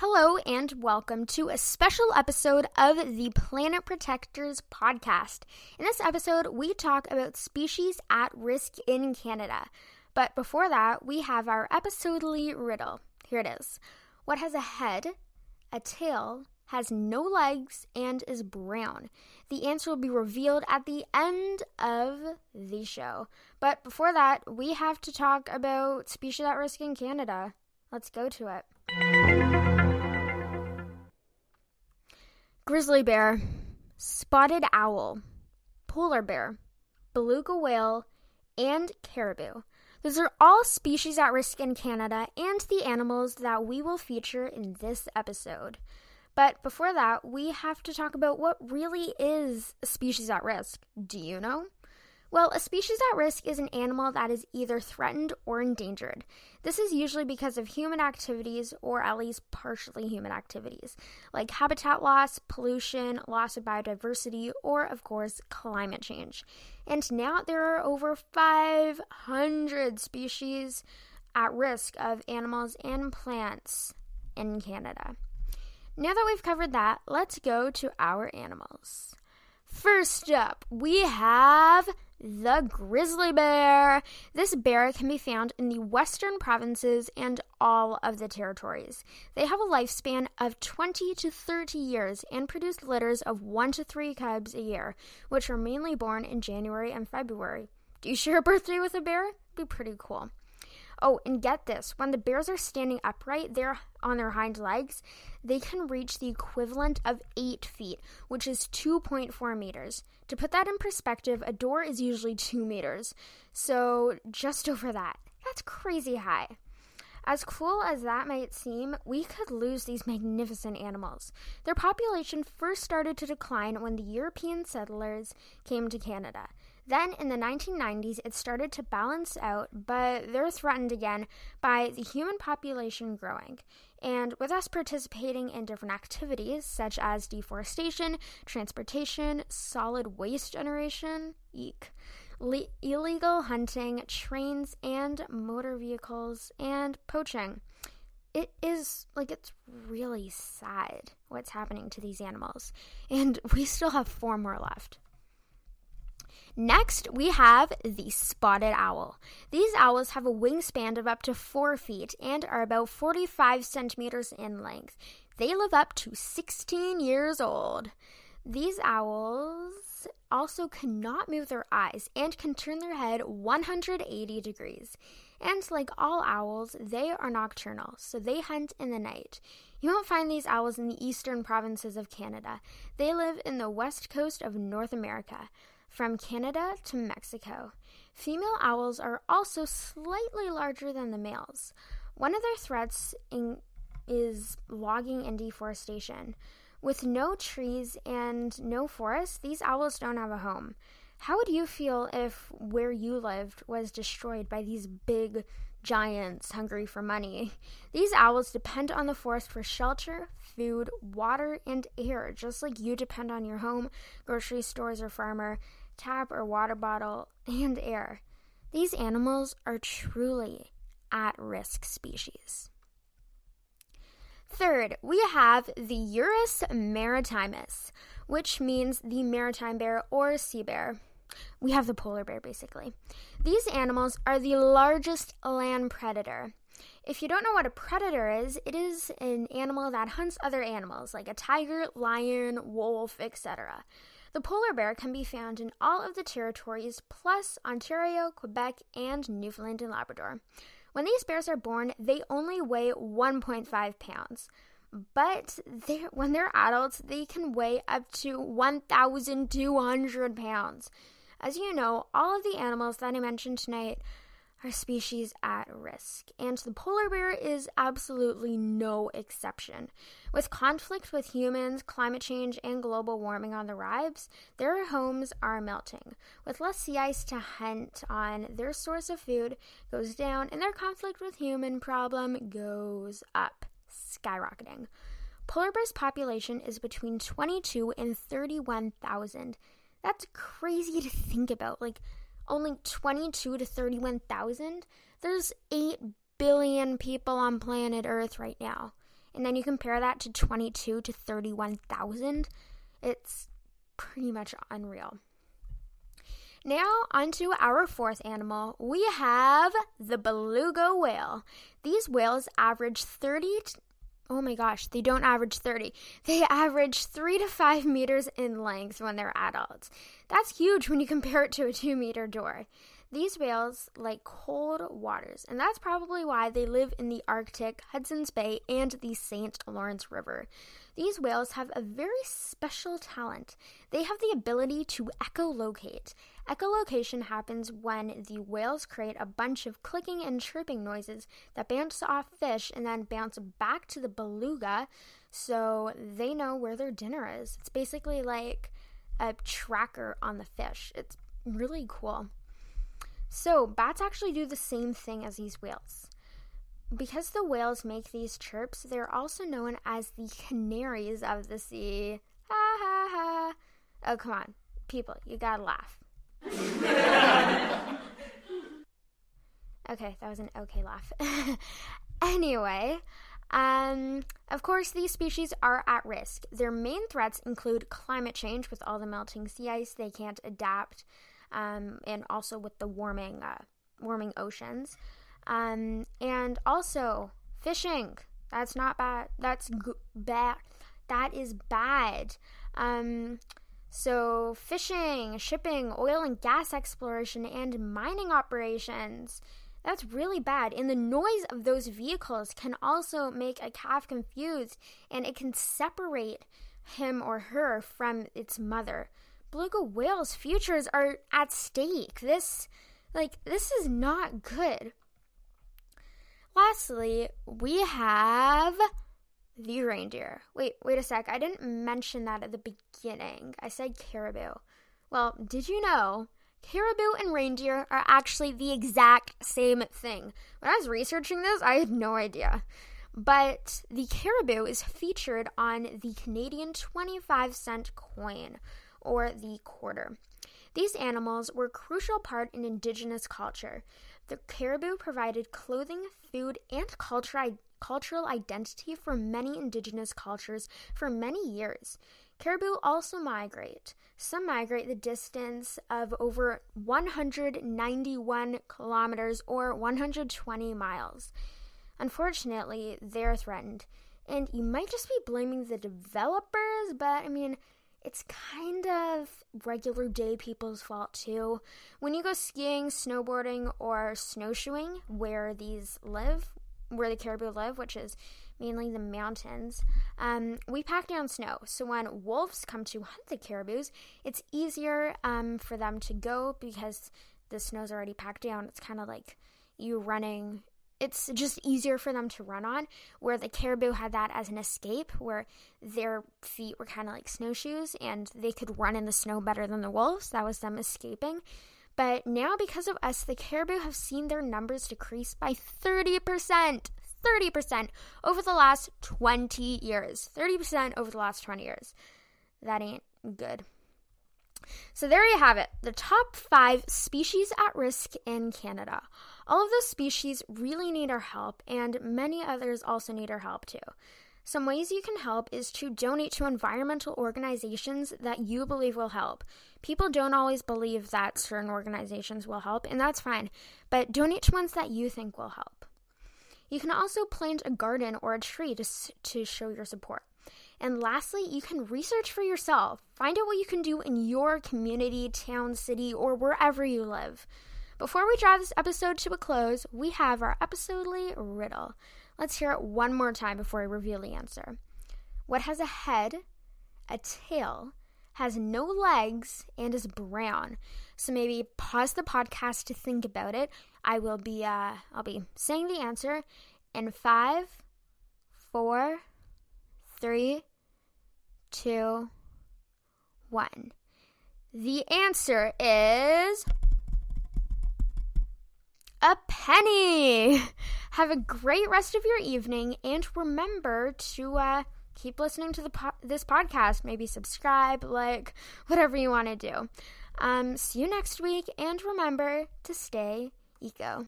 Hello, and welcome to a special episode of the Planet Protectors podcast. In this episode, we talk about species at risk in Canada. But before that, we have our episodely riddle. Here it is What has a head, a tail, has no legs, and is brown? The answer will be revealed at the end of the show. But before that, we have to talk about species at risk in Canada. Let's go to it. Grizzly bear, spotted owl, polar bear, beluga whale, and caribou. Those are all species at risk in Canada and the animals that we will feature in this episode. But before that, we have to talk about what really is a species at risk. Do you know? Well, a species at risk is an animal that is either threatened or endangered. This is usually because of human activities or at least partially human activities, like habitat loss, pollution, loss of biodiversity, or, of course, climate change. And now there are over 500 species at risk of animals and plants in Canada. Now that we've covered that, let's go to our animals. First up, we have the grizzly bear. This bear can be found in the western provinces and all of the territories. They have a lifespan of 20 to 30 years and produce litters of 1 to 3 cubs a year, which are mainly born in January and February. Do you share a birthday with a bear? Be pretty cool. Oh, and get this when the bears are standing upright, they're on their hind legs, they can reach the equivalent of 8 feet, which is 2.4 meters. To put that in perspective, a door is usually 2 meters, so just over that. That's crazy high. As cool as that might seem, we could lose these magnificent animals. Their population first started to decline when the European settlers came to Canada. Then in the 1990s, it started to balance out, but they're threatened again by the human population growing. And with us participating in different activities such as deforestation, transportation, solid waste generation, eek, le- illegal hunting, trains and motor vehicles, and poaching. It is like it's really sad what's happening to these animals. And we still have four more left. Next, we have the spotted owl. These owls have a wingspan of up to 4 feet and are about 45 centimeters in length. They live up to 16 years old. These owls also cannot move their eyes and can turn their head 180 degrees. And like all owls, they are nocturnal, so they hunt in the night. You won't find these owls in the eastern provinces of Canada. They live in the west coast of North America from Canada to Mexico. Female owls are also slightly larger than the males. One of their threats in, is logging and deforestation. With no trees and no forests, these owls don't have a home. How would you feel if where you lived was destroyed by these big giants hungry for money? These owls depend on the forest for shelter, food, water, and air, just like you depend on your home, grocery stores, or farmer tap or water bottle, and air. These animals are truly at risk species. Third, we have the Ursus maritimus, which means the maritime bear or sea bear. We have the polar bear basically. These animals are the largest land predator. If you don't know what a predator is, it is an animal that hunts other animals like a tiger, lion, wolf, etc. The polar bear can be found in all of the territories, plus Ontario, Quebec, and Newfoundland and Labrador. When these bears are born, they only weigh 1.5 pounds. But they're, when they're adults, they can weigh up to 1,200 pounds. As you know, all of the animals that I mentioned tonight are species at risk, and the polar bear is absolutely no exception. With conflict with humans, climate change, and global warming on the rise, their homes are melting. With less sea ice to hunt on, their source of food goes down, and their conflict with human problem goes up, skyrocketing. Polar bear's population is between 22 and 31,000. That's crazy to think about. Like, only 22 to 31,000, there's 8 billion people on planet Earth right now. and then you compare that to 22 to 31,000, it's pretty much unreal. Now, onto our fourth animal. We have the beluga whale. These whales average 30 oh my gosh, they don't average 30. They average 3 to 5 meters in length when they're adults. That's huge when you compare it to a 2 meter door. These whales like cold waters, and that's probably why they live in the Arctic, Hudson's Bay, and the St. Lawrence River. These whales have a very special talent. They have the ability to echolocate. Echolocation happens when the whales create a bunch of clicking and chirping noises that bounce off fish and then bounce back to the beluga so they know where their dinner is. It's basically like a tracker on the fish. It's really cool. So, bats actually do the same thing as these whales. Because the whales make these chirps, they're also known as the canaries of the sea. Ha ha ha. Oh, come on. People, you gotta laugh. okay, that was an okay laugh. anyway, um, of course, these species are at risk. Their main threats include climate change with all the melting sea ice, they can't adapt um, and also with the warming uh, warming oceans, um, and also fishing. That's not bad. That's g- bad. That is bad. Um, so, fishing, shipping, oil and gas exploration, and mining operations. That's really bad. And the noise of those vehicles can also make a calf confused and it can separate him or her from its mother beluga whales' futures are at stake. This, like, this is not good. Lastly, we have the reindeer. Wait, wait a sec. I didn't mention that at the beginning. I said caribou. Well, did you know caribou and reindeer are actually the exact same thing? When I was researching this, I had no idea. But the caribou is featured on the Canadian 25 cent coin, or the quarter. These animals were a crucial part in indigenous culture. The caribou provided clothing, food, and cultural identity for many indigenous cultures for many years. Caribou also migrate. Some migrate the distance of over 191 kilometers or 120 miles. Unfortunately, they're threatened. And you might just be blaming the developers, but I mean, it's kind of regular day people's fault too. When you go skiing, snowboarding, or snowshoeing where these live, where the caribou live, which is mainly the mountains, um, we pack down snow. So when wolves come to hunt the caribous, it's easier um, for them to go because the snow's already packed down. It's kind of like you running it's just easier for them to run on. Where the caribou had that as an escape, where their feet were kind of like snowshoes and they could run in the snow better than the wolves. That was them escaping. But now, because of us, the caribou have seen their numbers decrease by 30%. 30% over the last 20 years. 30% over the last 20 years. That ain't good. So there you have it the top five species at risk in Canada. All of those species really need our help, and many others also need our help too. Some ways you can help is to donate to environmental organizations that you believe will help. People don't always believe that certain organizations will help, and that's fine, but donate to ones that you think will help. You can also plant a garden or a tree to, to show your support. And lastly, you can research for yourself. Find out what you can do in your community, town, city, or wherever you live. Before we draw this episode to a close, we have our episodely riddle. Let's hear it one more time before I reveal the answer. What has a head, a tail, has no legs, and is brown? So maybe pause the podcast to think about it. I will be uh I'll be saying the answer in five, four, three, two, one. The answer is a penny. Have a great rest of your evening, and remember to uh, keep listening to the po- this podcast. Maybe subscribe, like, whatever you want to do. Um, see you next week, and remember to stay eco.